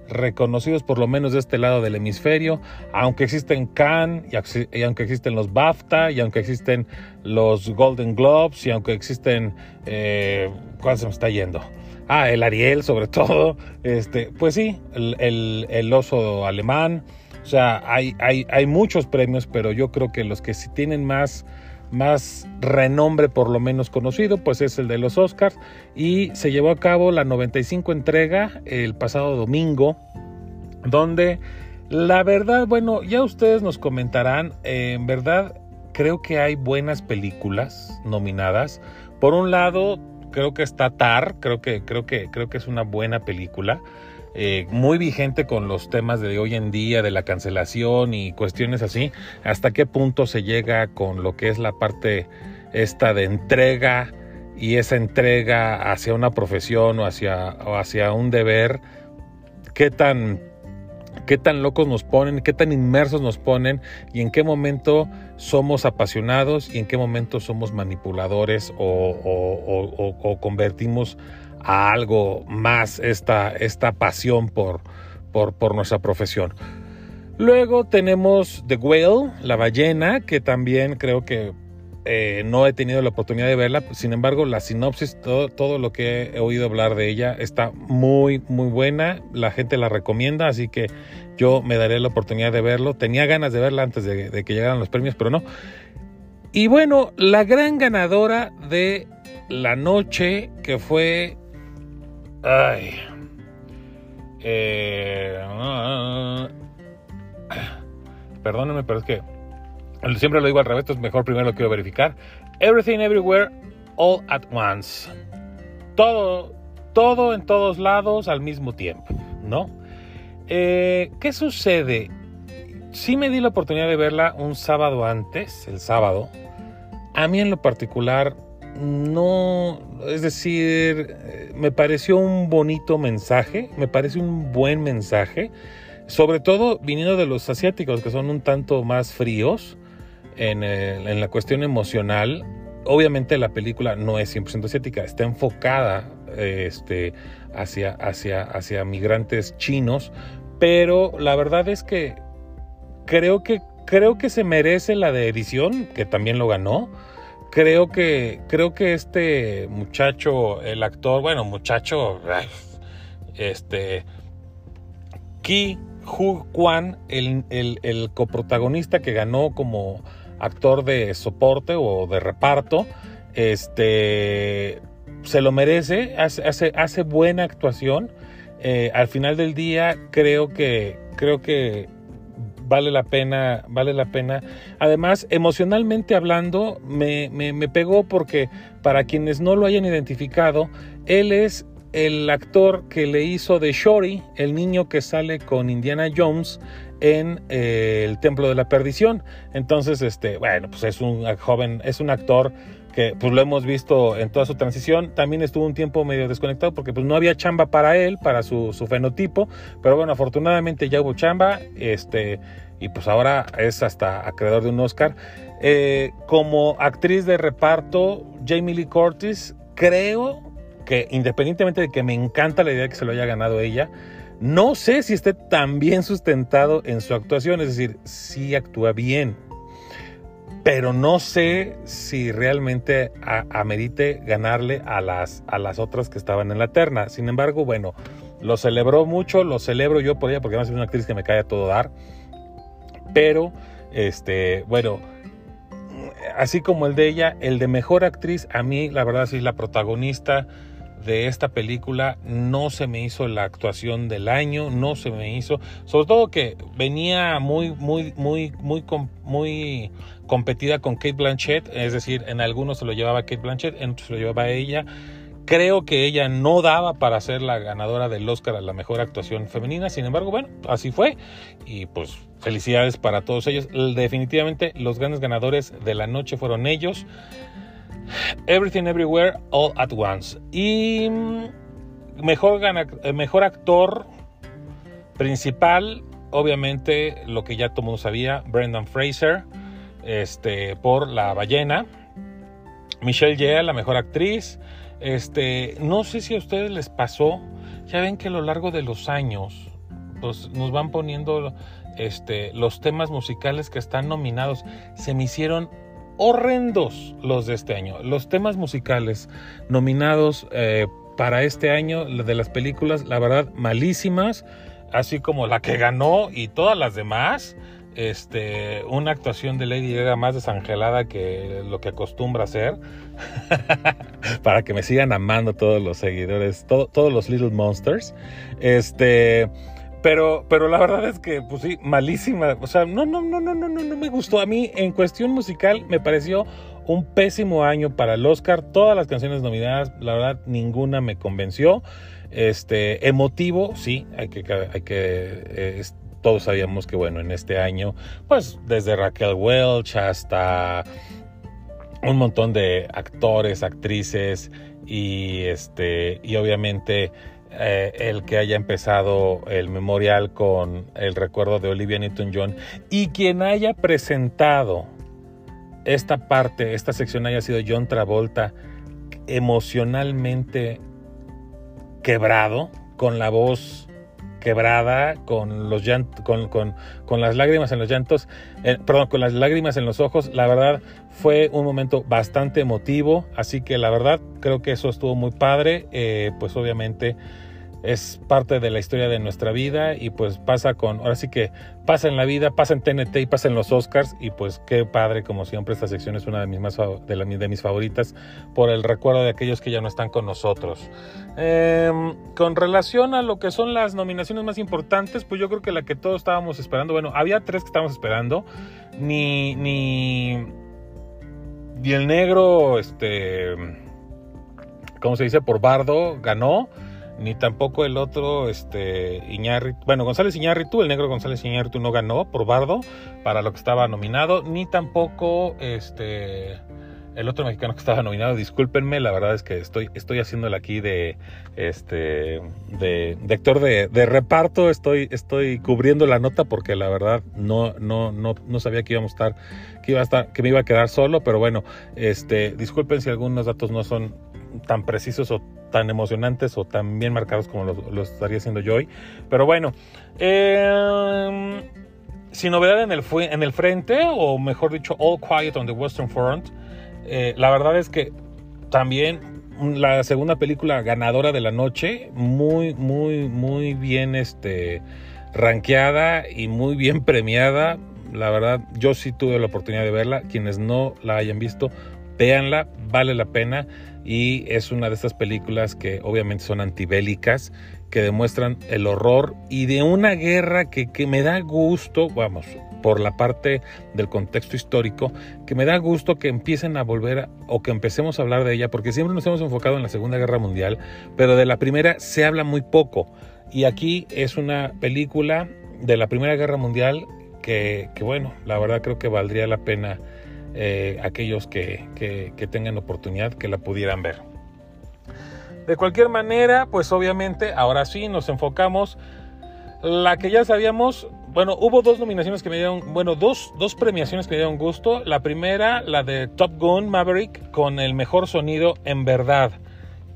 reconocidos por lo menos de este lado del hemisferio, aunque existen Cannes y, aunque existen los BAFTA y aunque existen los Golden Globes y aunque existen eh, ¿cuál se me está yendo? Ah, el Ariel sobre [laughs] todo, este, pues sí, el, el oso alemán, o sea, hay, hay, hay muchos premios, pero yo creo que los que sí tienen más, más renombre, por lo menos conocido, pues es el de los Oscars. Y se llevó a cabo la 95 entrega el pasado domingo, donde la verdad, bueno, ya ustedes nos comentarán, en verdad creo que hay buenas películas nominadas. Por un lado, creo que está Tar, creo que, creo que, creo que es una buena película. Eh, muy vigente con los temas de hoy en día, de la cancelación y cuestiones así, hasta qué punto se llega con lo que es la parte esta de entrega y esa entrega hacia una profesión o hacia, o hacia un deber, qué tan, qué tan locos nos ponen, qué tan inmersos nos ponen y en qué momento somos apasionados y en qué momento somos manipuladores o, o, o convertimos a algo más esta, esta pasión por, por, nuestra profesión. Luego tenemos The Whale, la ballena, que también creo que eh, no he tenido la oportunidad de verla. Sin embargo, la sinopsis, todo, todo, lo que he oído hablar de ella está muy, muy buena. La gente la recomienda, así que yo me daré la oportunidad de verlo. Tenía ganas de verla antes de que llegaran los premios, pero no. Y bueno, la gran ganadora de la noche, que fue Ay. Eh, perdónenme, pero es que siempre lo digo al revés, es mejor primero lo quiero verificar. Everything Everywhere All at Once. Todo, todo en todos lados al mismo tiempo, ¿no? Eh, ¿Qué sucede? Sí me di la oportunidad de verla un sábado antes, el sábado. A mí en lo particular no, es decir, me pareció un bonito mensaje, me parece un buen mensaje, sobre todo viniendo de los asiáticos que son un tanto más fríos en, la cuestión emocional. Obviamente la película no es 100% asiática, está enfocada este, hacia, hacia, hacia migrantes chinos, pero la verdad es que creo que creo que se merece la de edición, que también lo ganó creo que, creo que este muchacho, el actor, bueno, muchacho, este, Ki Hu Kwan, el, el, coprotagonista que ganó como actor de soporte o de reparto, este, se lo merece, hace, hace, buena actuación. Eh, al final del día creo que, creo que vale la pena, vale la pena. Además, emocionalmente hablando, me, me, pegó porque para quienes no lo hayan identificado, él es el actor que le hizo de Shory, el niño que sale con Indiana Jones en eh, el Templo de la Perdición. Entonces, este, bueno, pues es un joven, es un actor que pues lo hemos visto en toda su transición. También estuvo un tiempo medio desconectado porque pues no había chamba para él, para su, fenotipo, pero bueno, afortunadamente ya hubo chamba, este, y pues ahora es hasta acreedor de un Oscar. Eh, como actriz de reparto, Jamie Lee Curtis, creo que independientemente de que me encanta la idea de que se lo haya ganado ella, no sé si esté tan bien sustentado en su actuación, es decir, sí actúa bien, pero no sé si realmente amerite ganarle a las, a las otras que estaban en la terna. Sin embargo, bueno, lo celebró mucho, lo celebro yo por ella, porque además es una actriz que me cae a todo dar. Pero, este, bueno, así como el de ella, el de mejor actriz, a mí, la verdad, sí, la protagonista de esta película no se me hizo la actuación del año, no se me hizo, sobre todo que venía muy, muy, muy, muy, muy competida con Kate Blanchett, es decir, en algunos se lo llevaba Kate Blanchett, en otros se lo llevaba ella. Creo que ella no daba para ser la ganadora del Oscar a la mejor actuación femenina, sin embargo, bueno, así fue. Y pues felicidades para todos ellos. Definitivamente los grandes ganadores de la noche fueron ellos. Everything Everywhere All at Once. Y mm, mejor, eh, mejor actor principal, obviamente lo que ya todo mundo sabía, Brendan Fraser, este, por La Ballena. Michelle Yeoh, la mejor actriz. Este, no sé si a ustedes les pasó, ya ven que a lo largo de los años pues, nos van poniendo este, los temas musicales que están nominados. Se me hicieron horrendos los de este año. Los temas musicales nominados eh, para este año de las películas, la verdad, malísimas, así como la que ganó y todas las demás. Este, una actuación de Lady Gaga más desangelada que lo que acostumbra hacer, [laughs] para que me sigan amando todos los seguidores, todos los Little Monsters. Este, pero, pero la verdad es que, pues sí, malísima. O sea, no, no, no, no, no, no, no me gustó. A mí, en cuestión musical, me pareció un pésimo año para el Oscar. Todas las canciones nominadas, la verdad, ninguna me convenció. Este, emotivo, sí, hay que, hay que, eh, todos sabíamos que, bueno, en este año, pues desde Raquel Welch hasta un montón de actores, actrices y este, y obviamente eh, el que haya empezado el memorial con el recuerdo de Olivia Newton-John y quien haya presentado esta parte, esta sección haya sido John Travolta emocionalmente quebrado, con la voz quebrada, con los con, con, las lágrimas en los llantos, eh, perdón, con las lágrimas en los ojos, la verdad fue un momento bastante emotivo, así que la verdad creo que eso estuvo muy padre, eh, pues obviamente es parte de la historia de nuestra vida y pues pasa con, ahora sí que pasa en la vida, pasa en TNT y pasa en los Oscars y pues qué padre como siempre esta sección es una de mis, más, de, de mis favoritas por el recuerdo de aquellos que ya no están con nosotros. Em, con relación a lo que son las nominaciones más importantes, pues yo creo que la que todos estábamos esperando, bueno, había tres que estábamos esperando, ni, ni, ni el negro, este, ¿cómo se dice? Por Bardo ganó ni tampoco el otro, este, Iñárritu, bueno, González Iñárritu, el negro González Iñárritu no ganó por Bardo para lo que estaba nominado, ni tampoco, este, el otro mexicano que estaba nominado, discúlpenme, la verdad es que estoy, estoy haciéndole aquí de, este, de, de actor de, de, reparto, estoy, estoy cubriendo la nota porque la verdad no, no, no, no sabía que íbamos a estar, que iba a estar, que me iba a quedar solo, pero bueno, este, disculpen si algunos datos no son tan precisos o tan emocionantes o tan bien marcados como lo, estaría haciendo yo hoy. Pero bueno, em, sin novedad en el, en el frente, o mejor dicho, All Quiet on the Western Front, eh, la verdad es que también la segunda película ganadora de la noche, muy, muy, muy bien este, rankeada y muy bien premiada. La verdad, yo sí tuve la oportunidad de verla. Quienes no la hayan visto, véanla, vale la pena y es una de estas películas que obviamente son antibélicas, que demuestran el horror y de una guerra que, que me da gusto, vamos, por la parte del contexto histórico, que me da gusto que empiecen a volver o que empecemos a hablar de ella, porque siempre nos hemos enfocado en la Segunda Guerra Mundial, pero de la primera se habla muy poco. Y aquí es una película de la Primera Guerra Mundial que, bueno, la verdad creo que valdría la pena eh, aquellos que, que tengan oportunidad que la pudieran ver. De cualquier manera, pues obviamente, ahora sí nos enfocamos. La que ya sabíamos, bueno, hubo dos nominaciones que me dieron, bueno, dos, dos premiaciones que me dieron gusto. La primera, la de Top Gun Maverick, con el mejor sonido en verdad.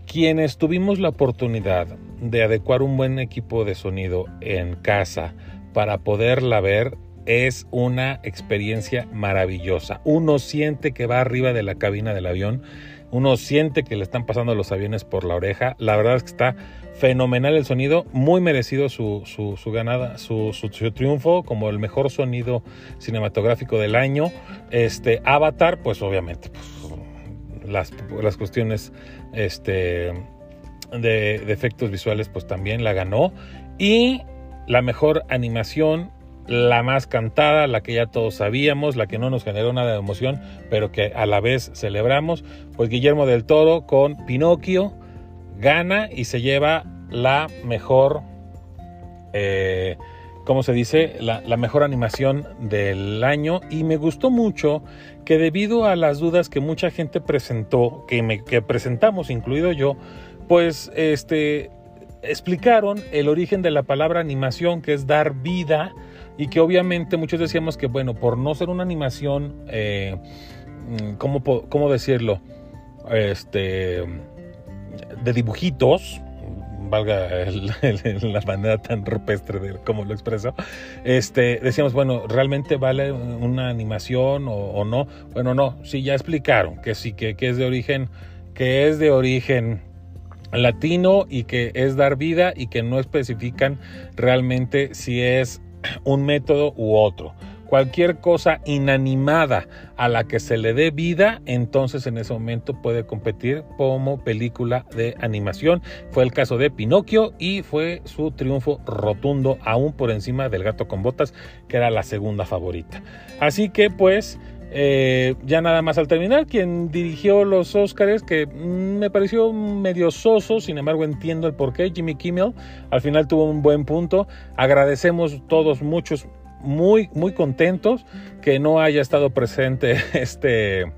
Quienes tuvimos la oportunidad de adecuar un buen equipo de sonido en casa para poderla ver, es una experiencia maravillosa. Uno siente que va arriba de la cabina del avión, uno siente que le están pasando los aviones por la oreja. La verdad es que está fenomenal el sonido, muy merecido su, su, ganada, su, su, triunfo como el mejor sonido cinematográfico del año. Este Avatar, pues obviamente, pues, las, las, cuestiones este, de, de efectos visuales, pues también la ganó. Y la mejor animación la más cantada, la que ya todos sabíamos, la que no nos generó nada de emoción, pero que a la vez celebramos, pues Guillermo del Toro con Pinocchio gana y se lleva la mejor, eh, ¿cómo se dice? La, mejor animación del año y me gustó mucho que debido a las dudas que mucha gente presentó, que, me, que presentamos, incluido yo, pues este explicaron el origen de la palabra animación, que es dar vida, y que obviamente muchos decíamos que, bueno, por no ser una animación, eh, mm, ¿cómo, decirlo? Este, de dibujitos, valga la manera tan rupestre de cómo lo expreso, este, decíamos, bueno, ¿realmente vale una animación o, no? Bueno, no, sí, ya explicaron que sí, que, que es de origen, que es de origen latino y que es dar vida y que no especifican realmente si es un método u otro. Cualquier cosa inanimada a la que se le dé vida, entonces en ese momento puede competir como película de animación. Fue el caso de Pinocchio y fue su triunfo rotundo aún por encima del gato con botas, que era la segunda favorita. Así que pues eh, ya nada más al terminar, quien dirigió los Oscars, que mm, me pareció medio soso, sin embargo entiendo el porqué, Jimmy Kimmel, al final tuvo un buen punto. Agradecemos todos muchos, muy, muy contentos que no haya estado presente [laughs] este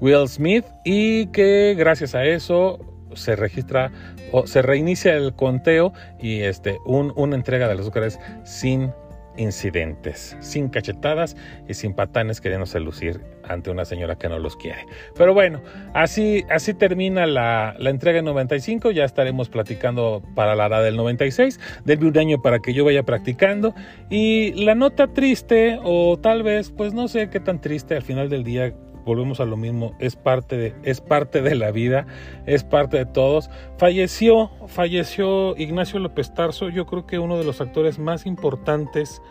Will Smith y que gracias a eso se registra o se reinicia el conteo y este, una entrega de los Oscars sin incidentes, sin cachetadas y sin patanes queriéndose lucir ante una señora que no los quiere. Pero bueno, así, así termina la, la entrega 95, ya estaremos platicando para la edad del 96, del un año para que yo vaya practicando. Y la nota triste o tal vez, pues no sé qué tan triste al final del día volvemos a lo mismo, es parte de, es parte de la vida, es parte de todos. Falleció, falleció Ignacio López Tarso, yo creo que uno de los actores más importantes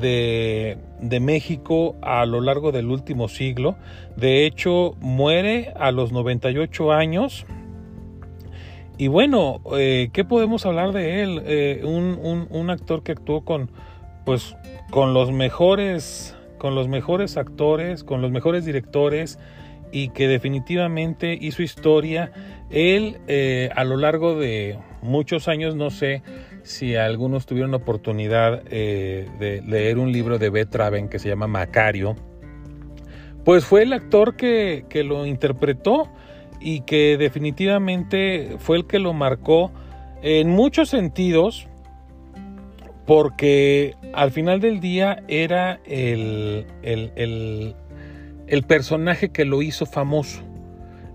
de, de, México a lo largo del último siglo. De hecho, muere a los 98 años. Y bueno, eh, ¿qué podemos hablar de él? Eh, un, un, un actor que actuó con, pues, con los mejores con los mejores actores, con los mejores directores y que definitivamente hizo historia. Él eh, a lo largo de muchos años, no sé si algunos tuvieron la oportunidad eh, de leer un libro de Beth que se llama Macario, pues fue el actor que, que lo interpretó y que definitivamente fue el que lo marcó en muchos sentidos, porque al final del día era el, el, personaje que lo hizo famoso.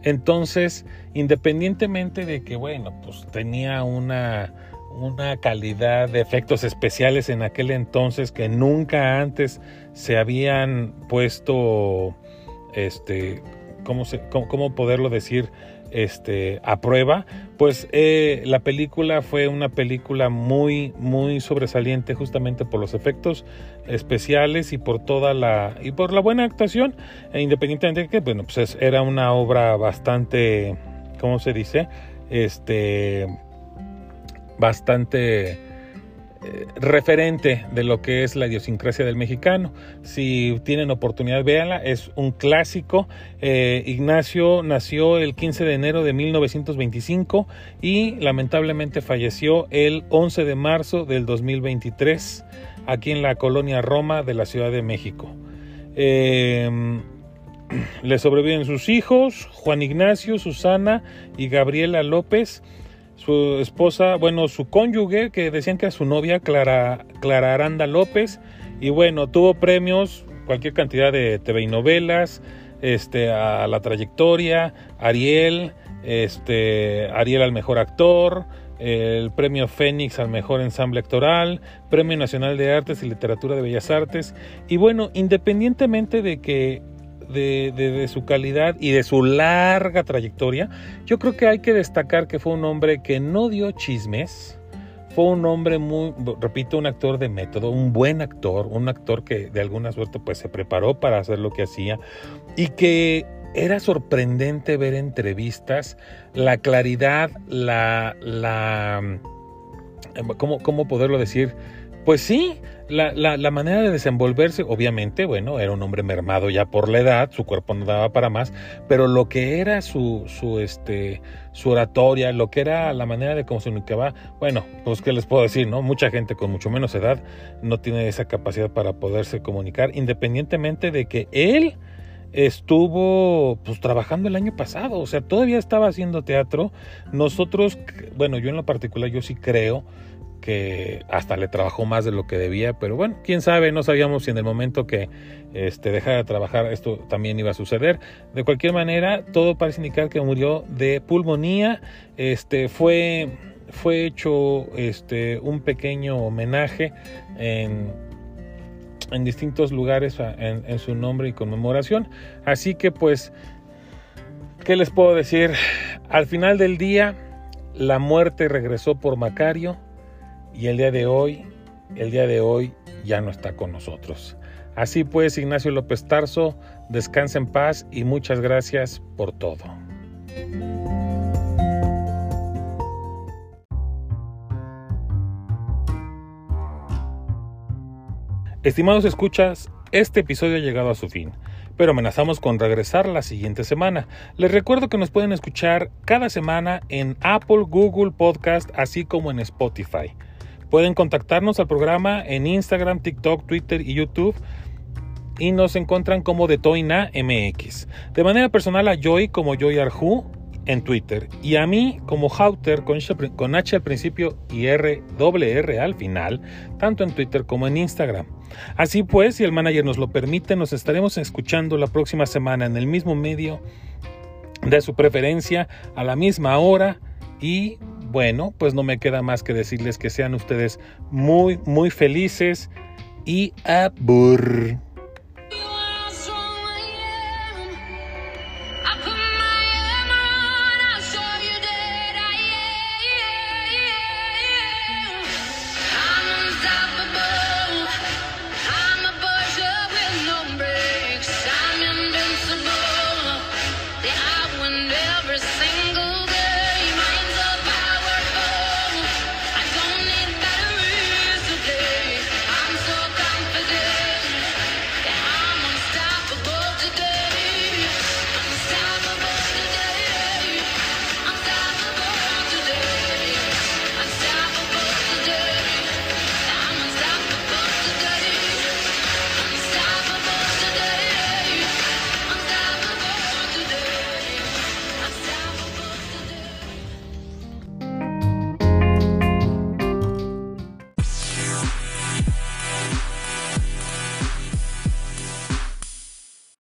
Entonces, independientemente de que, bueno, pues tenía una, una calidad de efectos especiales en aquel entonces que nunca antes se habían puesto, este, ¿cómo, se, cómo, poderlo decir? Este, a prueba, pues eh, la película fue una película muy, muy sobresaliente justamente por los efectos especiales y por toda la, y por la buena actuación, e independientemente de que, bueno, pues era una obra bastante, ¿cómo se dice? Este, bastante eh, referente de lo que es la idiosincrasia del mexicano. Si tienen oportunidad, véanla, es un clásico. Eh, Ignacio nació el 15 de enero de 1925 y lamentablemente falleció el 11 de marzo del 2023 aquí en la colonia Roma de la Ciudad de México. Em, le sobreviven sus hijos, Juan Ignacio, Susana y Gabriela López su esposa, bueno, su cónyuge, que decían que era su novia, Clara, Clara Aranda López, y bueno, tuvo premios, cualquier cantidad de TV y novelas, este, a la trayectoria, Ariel, este, Ariel al mejor actor, el premio Fénix al mejor ensamble actoral, Premio Nacional de Artes y Literatura de Bellas Artes, y bueno, independientemente de que de, su calidad y de su larga trayectoria, yo creo que hay que destacar que fue un hombre que no dio chismes, fue un hombre muy, repito, un actor de método, un buen actor, un actor que de alguna suerte pues se preparó para hacer lo que hacía y que era sorprendente ver entrevistas, la claridad, la, la, ¿cómo, cómo poderlo decir? Pues sí, la, la, manera de desenvolverse, obviamente, bueno, era un hombre mermado ya por la edad, su cuerpo no daba para más, pero lo que era su, su, este, su oratoria, lo que era la manera de cómo se comunicaba, bueno, pues qué les puedo decir, ¿no? Mucha gente con mucho menos edad no tiene esa capacidad para poderse comunicar, independientemente de que él estuvo pues trabajando el año pasado, o sea, todavía estaba haciendo teatro. Nosotros, bueno, yo en lo particular, yo sí creo que hasta le trabajó más de lo que debía, pero bueno, quién sabe, no sabíamos si en el momento que este, dejara de trabajar esto también iba a suceder. De cualquier manera, todo parece indicar que murió de pulmonía, este, fue, fue hecho este, un pequeño homenaje en, en distintos lugares en, en su nombre y conmemoración, así que pues, ¿qué les puedo decir? Al final del día, la muerte regresó por Macario, y el día de hoy, el día de hoy ya no está con nosotros. Así pues, Ignacio López Tarso, descansa en paz y muchas gracias por todo. Estimados escuchas, este episodio ha llegado a su fin, pero amenazamos con regresar la siguiente semana. Les recuerdo que nos pueden escuchar cada semana en Apple, Google Podcast, así como en Spotify. Pueden contactarnos al programa en Instagram, TikTok, Twitter y YouTube y nos encuentran como de Toina MX. De manera personal a Joy como Joy Arju en Twitter y a mí como Hauter con, con H al principio y R R al final, tanto en Twitter como en Instagram. Así pues, si el manager nos lo permite, nos estaremos escuchando la próxima semana en el mismo medio de su preferencia, a la misma hora y bueno, pues no me queda más que decirles que sean ustedes muy, muy felices y abur.